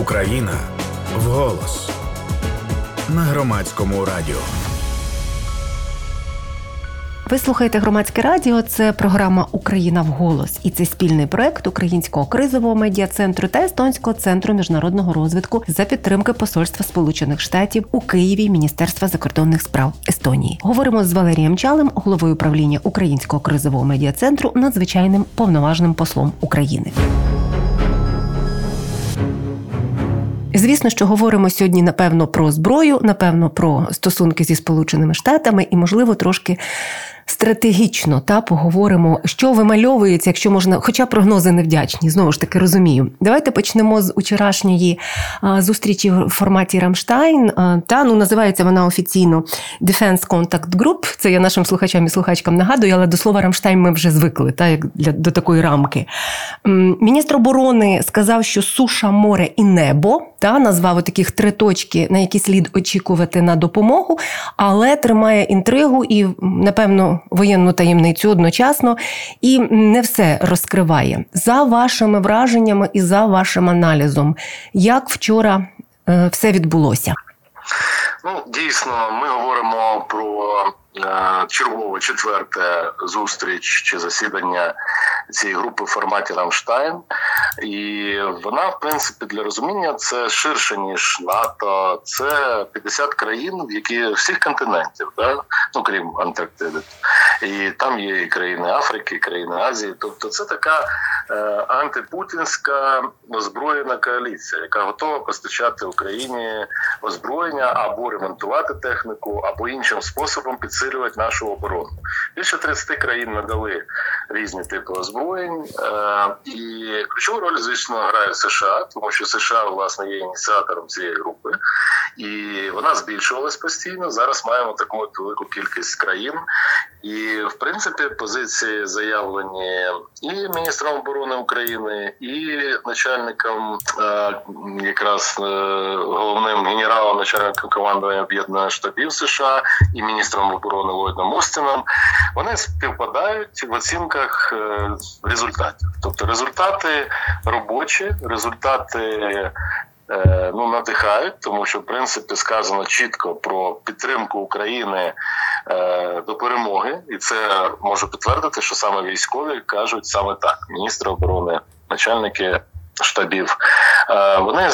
Україна вголос на громадському радіо. Ви слухаєте громадське радіо. Це програма Україна вголос і це спільний проект Українського кризового медіа центру та Естонського центру міжнародного розвитку за підтримки Посольства Сполучених Штатів у Києві Міністерства закордонних справ Естонії. Говоримо з Валерієм Чалем, головою управління Українського кризового медіа центру, надзвичайним повноважним послом України. Звісно, що говоримо сьогодні, напевно, про зброю, напевно, про стосунки зі Сполученими Штатами і, можливо, трошки стратегічно та поговоримо, що вимальовується, якщо можна, хоча прогнози невдячні, знову ж таки розумію. Давайте почнемо з вчорашньої а, зустрічі в форматі Рамштайн. Та ну називається вона офіційно Defense Contact Group. Це я нашим слухачам і слухачкам нагадую, але до слова Рамштайн ми вже звикли, та як для до такої рамки. Міністр оборони сказав, що суша, море і небо та назвав таких три точки, на які слід очікувати на допомогу, але тримає інтригу і, напевно воєнну таємницю одночасно і не все розкриває за вашими враженнями і за вашим аналізом, як вчора е, все відбулося. Ну, дійсно, ми говоримо про е, чергове четверте зустріч чи засідання цієї групи в форматі Рамштайн, і вона, в принципі, для розуміння це ширше ніж НАТО. Це 50 країн, які всіх континентів, да? ну крім Антарктиди, і там є і країни Африки, і країни Азії. Тобто, це така е, антипутінська озброєна коаліція, яка готова постачати Україні озброєння або ремонтувати техніку, або іншим способом підсилювати нашу оборону. Більше 30 країн надали різні типи озброєнь, е, і ключову роль, звісно, грає США, тому що США власне є ініціатором цієї групи, і вона збільшувалась постійно. Зараз маємо таку велику кількість країн, і в принципі позиції заявлені і міністром оборони України, і начальником е, якраз е, головним генералом начальником командування об'єднаних штабів США і міністром оборони Ллойдом Остіном, вони співпадають в оцінках е, результатів, тобто результати робочі, результати. Ну, надихають, тому що в принципі сказано чітко про підтримку України Е, до перемоги, і це можу підтвердити, що саме військові кажуть саме так: міністри оборони, начальники штабів. Е, вони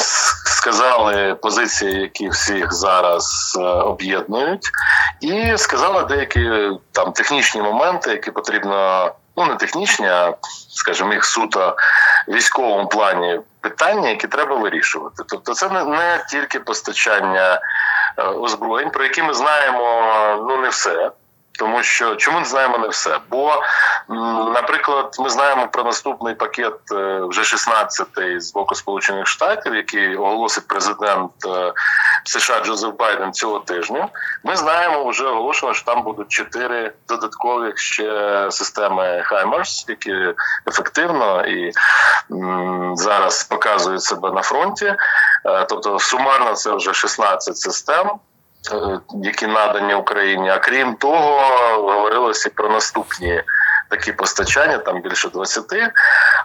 сказали позиції, які всіх зараз е, об'єднують, і сказали деякі там технічні моменти, які потрібно. Ну, не технічні, а скажімо, їх суто військовому плані питання, які треба вирішувати. Тобто, це не, не тільки постачання Е, озброєнь, про які ми знаємо ну не все. Тому що чому не знаємо не все? Бо, наприклад, ми знаємо про наступний пакет е, вже 16-й з боку Сполучених Штатів, який оголосить президент е, США Джозеф Байден цього тижня. Ми знаємо вже оголошено, що там будуть чотири додаткові ще системи Хаймерс, які ефективно і зараз показують себе на фронті. Е, тобто сумарно це вже 16 систем. Е, які надані Україні, а крім того, говорилося про наступні такі постачання, там більше 20,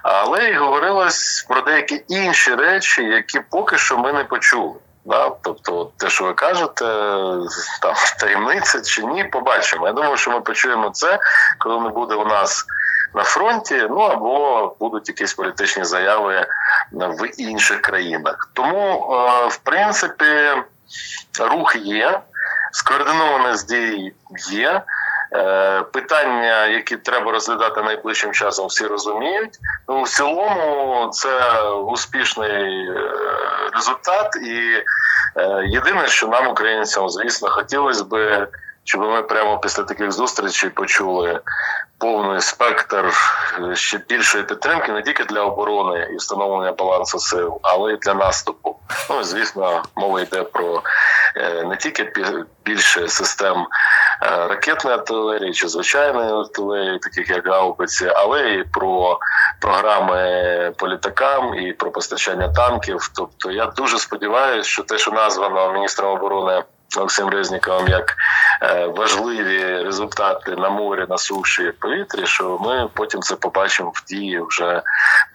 але й говорилось про деякі інші речі, які поки що ми не почули. Да? Тобто, те, що ви кажете, там таємниця чи ні, побачимо. Я думаю, що ми почуємо це, коли не буде у нас на фронті, ну або будуть якісь політичні заяви в інших країнах. Тому, е, в принципі, рух є, скоординованість дій є. Е, питання, які треба розглядати найближчим часом, всі розуміють. Ну, в цілому це успішний е, результат, і єдине, що нам, українцям, звісно, хотілося би, щоб ми прямо після таких зустрічей почули повний спектр е, ще більшої підтримки не тільки для оборони і встановлення балансу сил, але й для наступу. Ну звісно, мова йде про е, не тільки більше систем е, ракетної артилерії чи звичайної артилерії, таких як гаубиці, але і про програми по літакам і про постачання танків. Тобто, я дуже сподіваюся, що те, що названо міністром оборони Олексієм Резніковим як е, важливі результати на морі, на суші в повітрі, що ми потім це побачимо в дії вже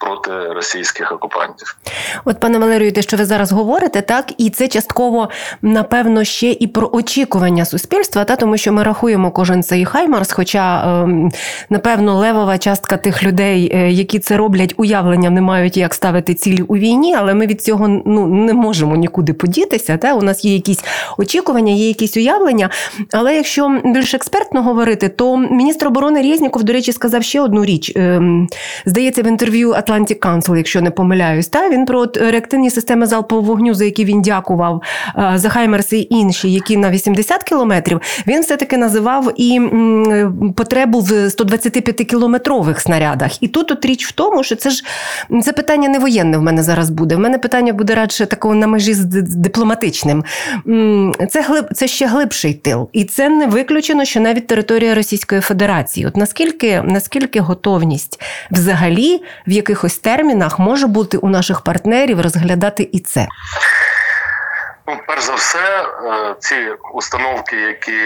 проти російських окупантів. От, пане Валерію, те, що ви зараз говорите, так і це частково напевно ще і про очікування суспільства, та тому що ми рахуємо кожен цей хаймарс. Хоча ем, напевно левова частка тих людей, е, які це роблять, уявлення не мають як ставити цілі у війні, але ми від цього ну не можемо нікуди подітися. Та у нас є якісь очікування, є якісь уявлення. Але якщо більш експертно говорити, то міністр оборони Резніков, до речі, сказав ще одну річ. Ем, здається, в інтерв'ю Atlantic Council, якщо не помиляюсь, та він про реактивні системи залпового вогню, за які він дякував е, за Хаймерс і інші, які на 80 кілометрів, він все таки називав і потребу в 125-кілометрових снарядах. І тут от річ в тому, що це ж це питання не воєнне в мене зараз буде. В мене питання буде радше такого на межі з дипломатичним. Це глиб, це ще глибший тил, і це не виключено, що навіть територія Російської Федерації. От наскільки наскільки готовність взагалі в якихось термінах може бути у наших партнерів розглядати і це? Ну, перш за все, е, ці установки, які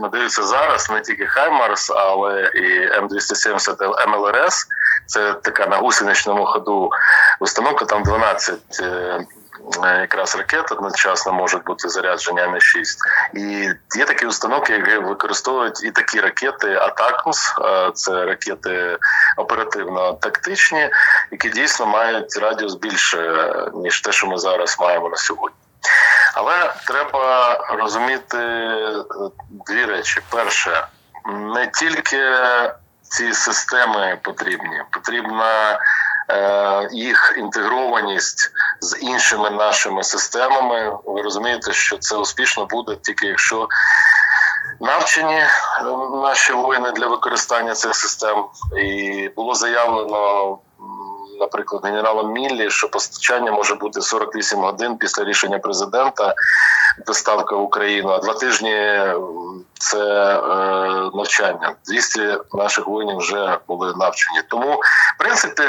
надаються зараз, не тільки Хаймарс, але і М270 MLRS, це така на гусеничному ходу установка, там 12 Е, якраз ракет одночасно можуть бути заряджені М6. І є такі установки, які використовують і такі ракети ATACMS, е, це ракети оперативно-тактичні, які дійсно мають радіус більше ніж те, що ми зараз маємо на сьогодні. Але треба розуміти е, дві речі: перше, не тільки ці системи потрібні, потрібна їх інтегрованість з іншими нашими системами. Ви розумієте, що це успішно буде тільки якщо навчені е, наші воїни для використання цих систем, і було заявлено. Наприклад, генералом Міллі, що постачання може бути 48 годин після рішення президента, доставка в Україну, а два тижні це е, навчання. 200 наших воїнів вже були навчені. Тому, в принципі,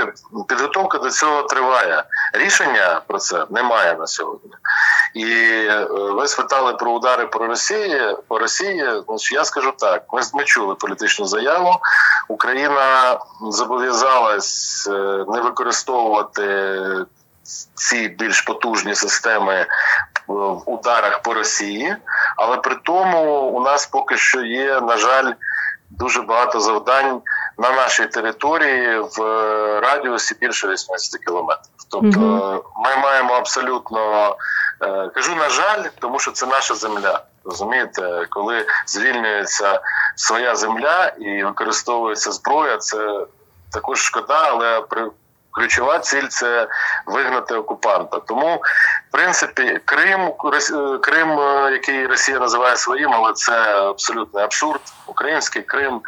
підготовка до цього триває. Рішення про це немає на сьогодні. І е, ви спитали про удари про Росії по Росії. Значить, я скажу так: ми, чули політичну заяву. Україна зобов'язалась е, не використовувати ці більш потужні системи в ударах по Росії, але при тому у нас поки що є, на жаль, дуже багато завдань на нашій території в радіусі більше 80 кілометрів. Тобто ми маємо абсолютно е, кажу, на жаль, тому що це наша земля. Розумієте, коли звільнюється своя земля і використовується зброя, це також шкода, але при ключова ціль це вигнати окупанта. Тому, в принципі, Крим, Крим, е, який Росія називає своїм, але це абсолютний абсурд. Український Крим,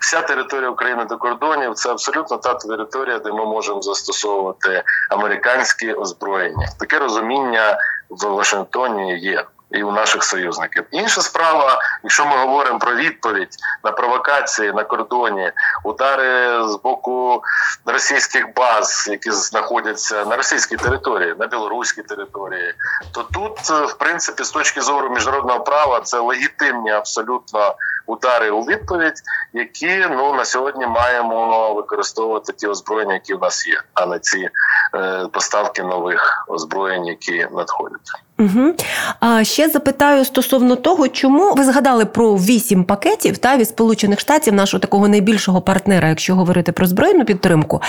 вся територія України до кордонів це абсолютно та територія, де ми можемо застосовувати американські озброєння. Таке розуміння в Вашингтоні є і у наших союзників. Інша справа, якщо ми говоримо про відповідь на провокації на кордоні, удари з боку російських баз, які знаходяться на російській території, на білоруській території, то тут, в принципі, з точки зору міжнародного права, це легітимні абсолютно удари у відповідь, які ну на сьогодні маємо використовувати ті озброєння, які в нас є, а не ці е, поставки нових озброєнь, які надходять. Угу. А ще запитаю стосовно того, чому ви згадали про вісім пакетів та від Сполучених Штатів, нашого такого найбільшого партнера, якщо говорити про збройну підтримку.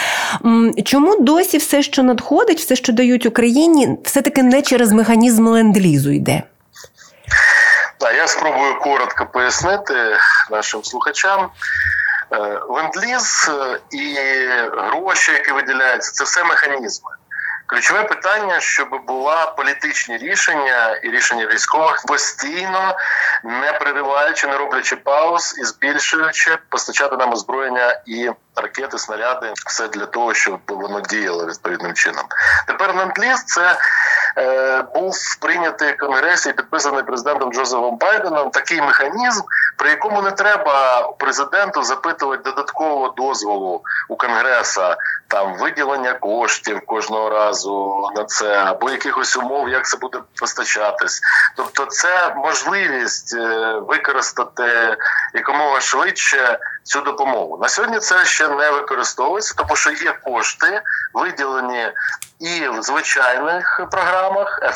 Чому досі все, що надходить, все, що дають Україні, все таки не через механізм ленд-лізу йде? Так, я спробую коротко пояснити нашим слухачам. Е, ленд-ліз е, і гроші, які виділяються, це все механізми. Ключове питання, щоб була політичні рішення і рішення військових постійно не перериваючи, не роблячи пауз і збільшуючи постачати нам озброєння і ракети, снаряди, все для того, щоб воно діяло відповідним чином. Тепер ленд-ліз – це був прийнятий конгресі і підписаний президентом Джозефом Байденом. Такий механізм, при якому не треба президенту запитувати додаткового дозволу у конгреса там виділення коштів кожного разу на це, або якихось умов, як це буде постачатись. Тобто, це можливість е, використати якомога швидше цю допомогу. На сьогодні це ще не використовується, тому що є кошти виділені і в звичайних програмах е,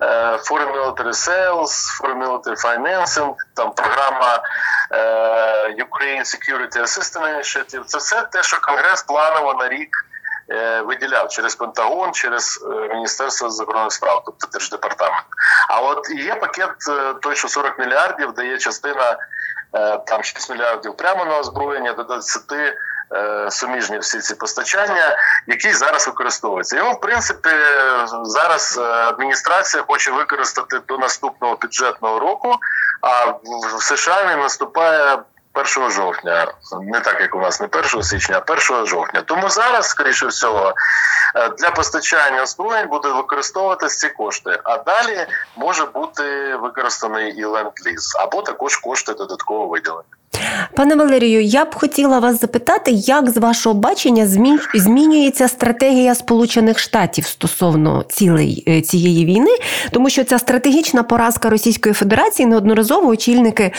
Foreign Military Sales, Foreign Military Financing, там програма е, Ukraine Security Assistance Initiative. Це все те, що Конгрес планово на рік. Е, виділяв через Пентагон, через Міністерство закордонних справ, тобто держдепартамент. А от є пакет той, що 40 мільярдів, де є частина там 6 мільярдів прямо на озброєння, до 20 Е, суміжні всі ці постачання, які зараз використовуються. Його в принципі зараз е, адміністрація хоче використати до наступного бюджетного року. А в США він наступає 1 жовтня, не так як у нас, не 1 січня, а 1 жовтня. Тому зараз, скоріше всього, е, для постачання озброєнь буде використовуватися ці кошти. А далі може бути використаний і ленд-ліз, або також кошти додатково виділені. Пане Валерію, я б хотіла вас запитати, як з вашого бачення змінюється стратегія Сполучених Штатів стосовно цілей е, цієї війни, тому що ця стратегічна поразка Російської Федерації неодноразово очільники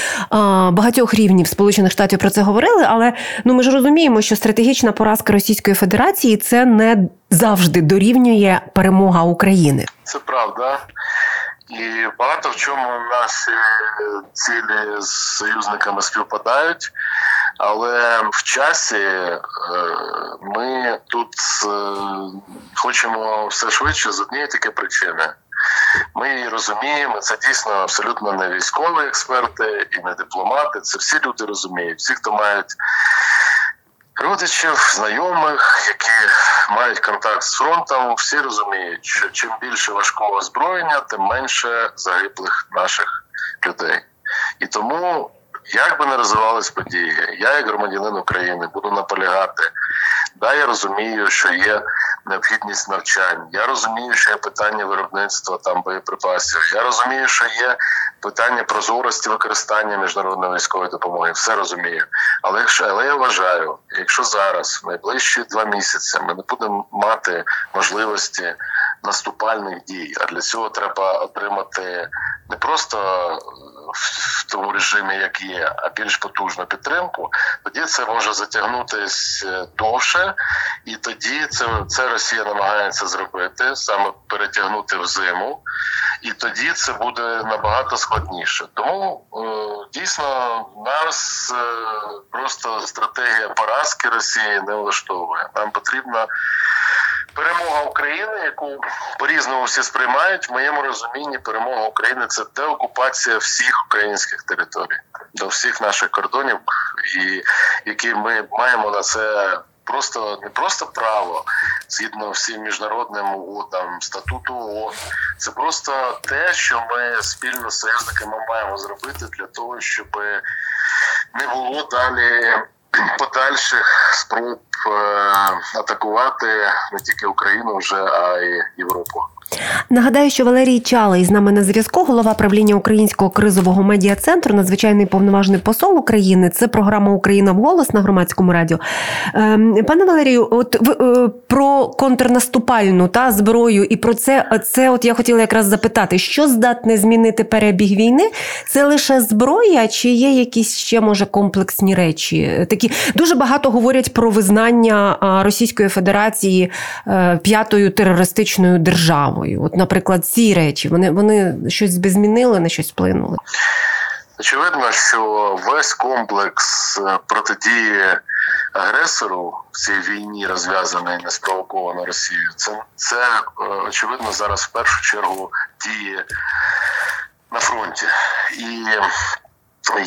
багатьох рівнів Сполучених Штатів про це говорили. Але ну ми ж розуміємо, що стратегічна поразка Російської Федерації це не завжди дорівнює перемога України. Це правда. І багато в чому наші цілі з союзниками співпадають, але в часі е, ми тут е, хочемо все швидше з однієї таки причини. Ми її розуміємо, це дійсно абсолютно не військові експерти і не дипломати. Це всі люди розуміють, всі, хто мають родичів, знайомих, які мають контакт з фронтом, всі розуміють, що чим більше важкого озброєння, тим менше загиблих наших людей. І тому, як би не розвивались події, я, як громадянин України, буду наполягати. Да, я розумію, що є необхідність навчань. Я розумію, що є питання виробництва там боєприпасів. Я розумію, що є питання прозорості використання міжнародної військової допомоги. Все розумію. Але але я вважаю, якщо зараз в найближчі два місяці ми не будемо мати можливості наступальних дій, а для цього треба отримати не просто в тому режимі, як є, а більш потужну підтримку, тоді це може затягнутися е, довше, і тоді це це Росія намагається зробити саме перетягнути в зиму, і тоді це буде набагато складніше. Тому е, дійсно нас е, просто стратегія поразки Росії не влаштовує. Нам потрібна перемога України, яку по різному всі сприймають. В моєму розумінні перемога України це деокупація всіх українських територій до всіх наших кордонів, і які ми маємо на це. Просто не просто право згідно всім міжнародним угодам, статуту ООН. Це просто те, що ми спільно з союзниками маємо зробити для того, щоб не було далі подальших спроб атакувати не тільки Україну вже, а й Європу. Нагадаю, що Валерій Чалий з нами на зв'язку, голова правління Українського кризового медіа центру, надзвичайний повноважний посол України. Це програма Україна в голос на громадському радіо. Ем, пане Валерію, от ви е, про контрнаступальну та зброю, і про це це от я хотіла якраз запитати, що здатне змінити перебіг війни? Це лише зброя, чи є якісь ще може комплексні речі? Такі дуже багато говорять про визнання Російської Федерації е, п'ятою терористичною державою державою? От, наприклад, ці речі вони вони щось змінили, на щось вплинули? Очевидно, що весь комплекс е, протидії агресору в цій війні, розв'язаний неспровоковано Росією, це це е, очевидно зараз в першу чергу діє на фронті. І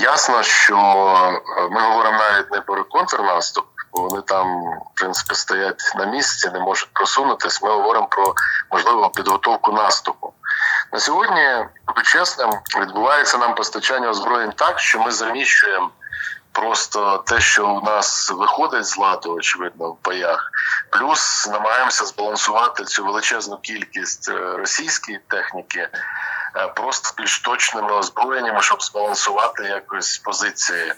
ясно, що е, ми говоримо навіть не про контрнаступ, вони там в принципі стоять на місці, не можуть просунутись. Ми говоримо про можливу підготовку наступу. На сьогодні, буду чесним, відбувається нам постачання озброєнь так, що ми заміщуємо. Просто те, що у нас виходить з ладу, очевидно, в боях, плюс намагаємося збалансувати цю величезну кількість е, російської техніки е, просто більш точними озброєннями, щоб збалансувати якось позиції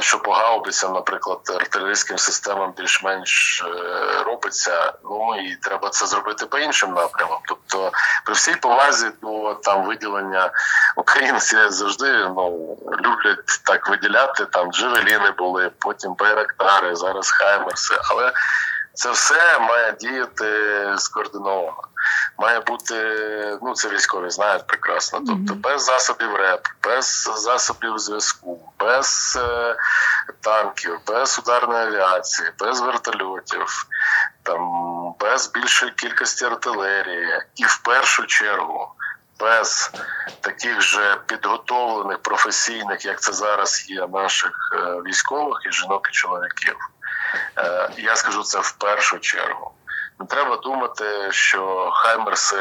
що по гаубицям, наприклад, артилерійським системам більш-менш е, робиться. Ну і треба це зробити по іншим напрямам. Тобто, при всій повазі до там виділення українці завжди ну люблять так виділяти. Там джевеліни були, потім байрактари, зараз хаймерси, але це все має діяти скоординовано. Має бути, ну це військові знають прекрасно. Тобто без засобів РЕП, без засобів зв'язку, без е, танків, без ударної авіації, без вертольотів, там без більшої кількості артилерії, і в першу чергу. Без таких же підготовлених професійних, як це зараз є, наших е, військових і жінок і чоловіків, Е, я скажу це в першу чергу. Не треба думати, що хаймерси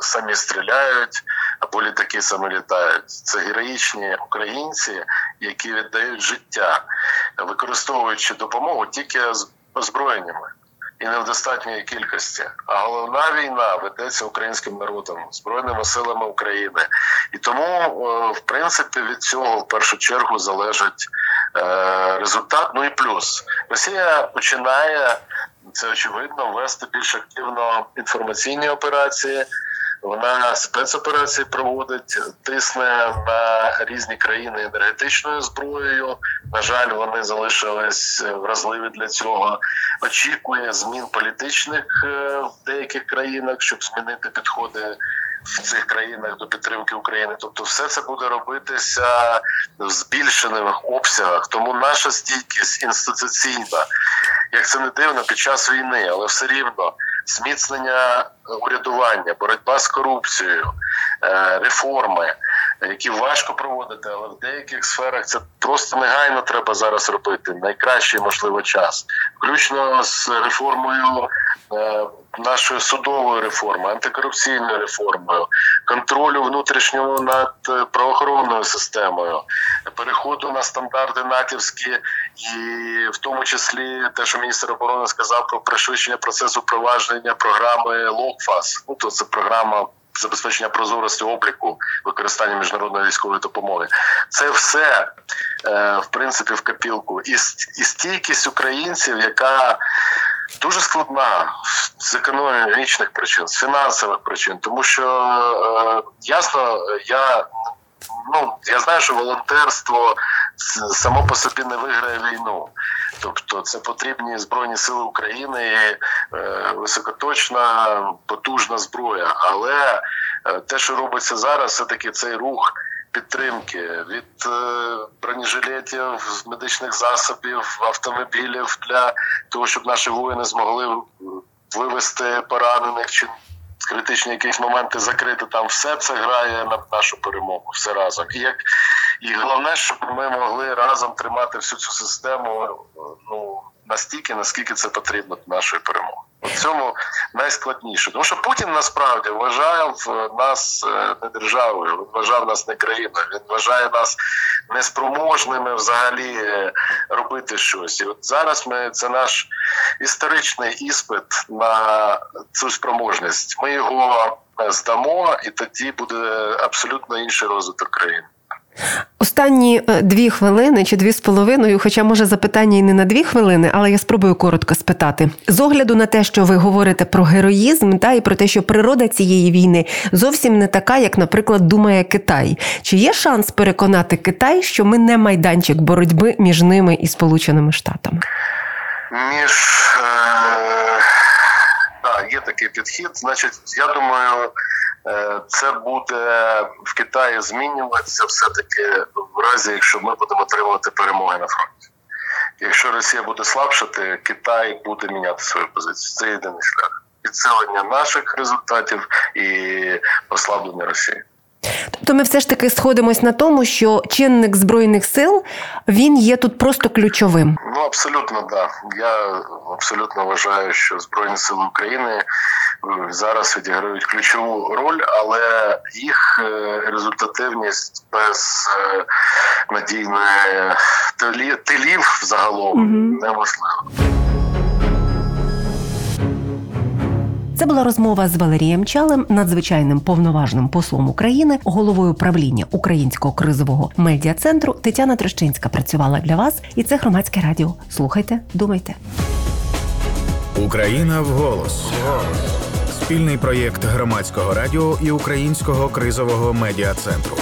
самі стріляють або літаки самі літають. Це героїчні українці, які віддають життя, використовуючи допомогу тільки озброєннями і не в достатньої кількості. А головна війна ведеться українським народом, збройними силами України, і тому, е, в принципі, від цього в першу чергу залежить е, результат. Ну і плюс Росія починає це очевидно вести більш активно інформаційні операції. Вона спецоперації проводить, тисне на різні країни енергетичною зброєю. На жаль, вони залишились вразливі для цього. Очікує змін політичних е, в деяких країнах, щоб змінити підходи в цих країнах до підтримки України. Тобто, все це буде робитися в збільшених обсягах. Тому наша стійкість інституційна, як це не дивно, під час війни, але все рівно зміцнення урядування, боротьба з корупцією, е, реформи, які важко проводити, але в деяких сферах це просто негайно треба зараз робити. Найкращий можливо час, включно з реформою. Е, нашою судовою реформою, антикорупційною реформою, контролю внутрішнього над е, правоохоронною системою, переходу на стандарти натівські, і в тому числі те, що міністр оборони сказав про пришвидшення процесу провадження програми ЛОКФАС. Ну то це програма. Забезпечення прозорості обліку використання міжнародної військової допомоги. Це все е, в принципі в капілку, і стійкість українців, яка дуже складна з економічних причин, з фінансових причин, тому що е, ясно, я ну я знаю, що волонтерство само по собі не виграє війну. Тобто це потрібні збройні сили України, е, високоточна, потужна зброя. Але е, те, що робиться зараз, все таки цей рух підтримки від е, бронежилетів, медичних засобів, автомобілів для того, щоб наші воїни змогли вивести поранених чи критичні якісь моменти закрити. Там все це грає на нашу перемогу, все разом. І як і головне, щоб ми могли разом тримати всю цю систему ну настільки, наскільки це потрібно для нашої перемоги. У цьому найскладніше, тому що Путін насправді вважав нас е, не державою, він вважав нас не країною. Він вважає нас неспроможними взагалі е, робити щось. І от зараз ми це наш історичний іспит на цю спроможність. Ми його здамо, і тоді буде абсолютно інший розвиток країни. Останні е, дві хвилини чи дві з половиною, хоча може запитання і не на дві хвилини, але я спробую коротко спитати. З огляду на те, що ви говорите про героїзм, та і про те, що природа цієї війни зовсім не така, як, наприклад, думає Китай. Чи є шанс переконати Китай, що ми не майданчик боротьби між ними і Сполученими Штатами? Між е- є такий підхід. Значить, я думаю. Е, це буде в Китаї змінюватися все-таки в разі, якщо ми будемо отримувати перемоги на фронті. Якщо Росія буде слабшати, Китай буде міняти свою позицію. Це єдиний шлях підсилення наших результатів і послаблення Росії. Тобто ми все ж таки сходимось на тому, що чинник збройних сил він є тут просто ключовим. Ну абсолютно да. Я абсолютно вважаю, що збройні сили України зараз відіграють ключову роль, але їх е, результативність без е, надійної тилів загалом угу. неможлива. Це була розмова з Валерієм Чалем, надзвичайним повноважним послом України, головою правління Українського кризового медіа центру. Тетяна Трещинська працювала для вас, і це громадське радіо. Слухайте, думайте. Україна в голос. Спільний проєкт громадського радіо і Українського кризового медіа центру.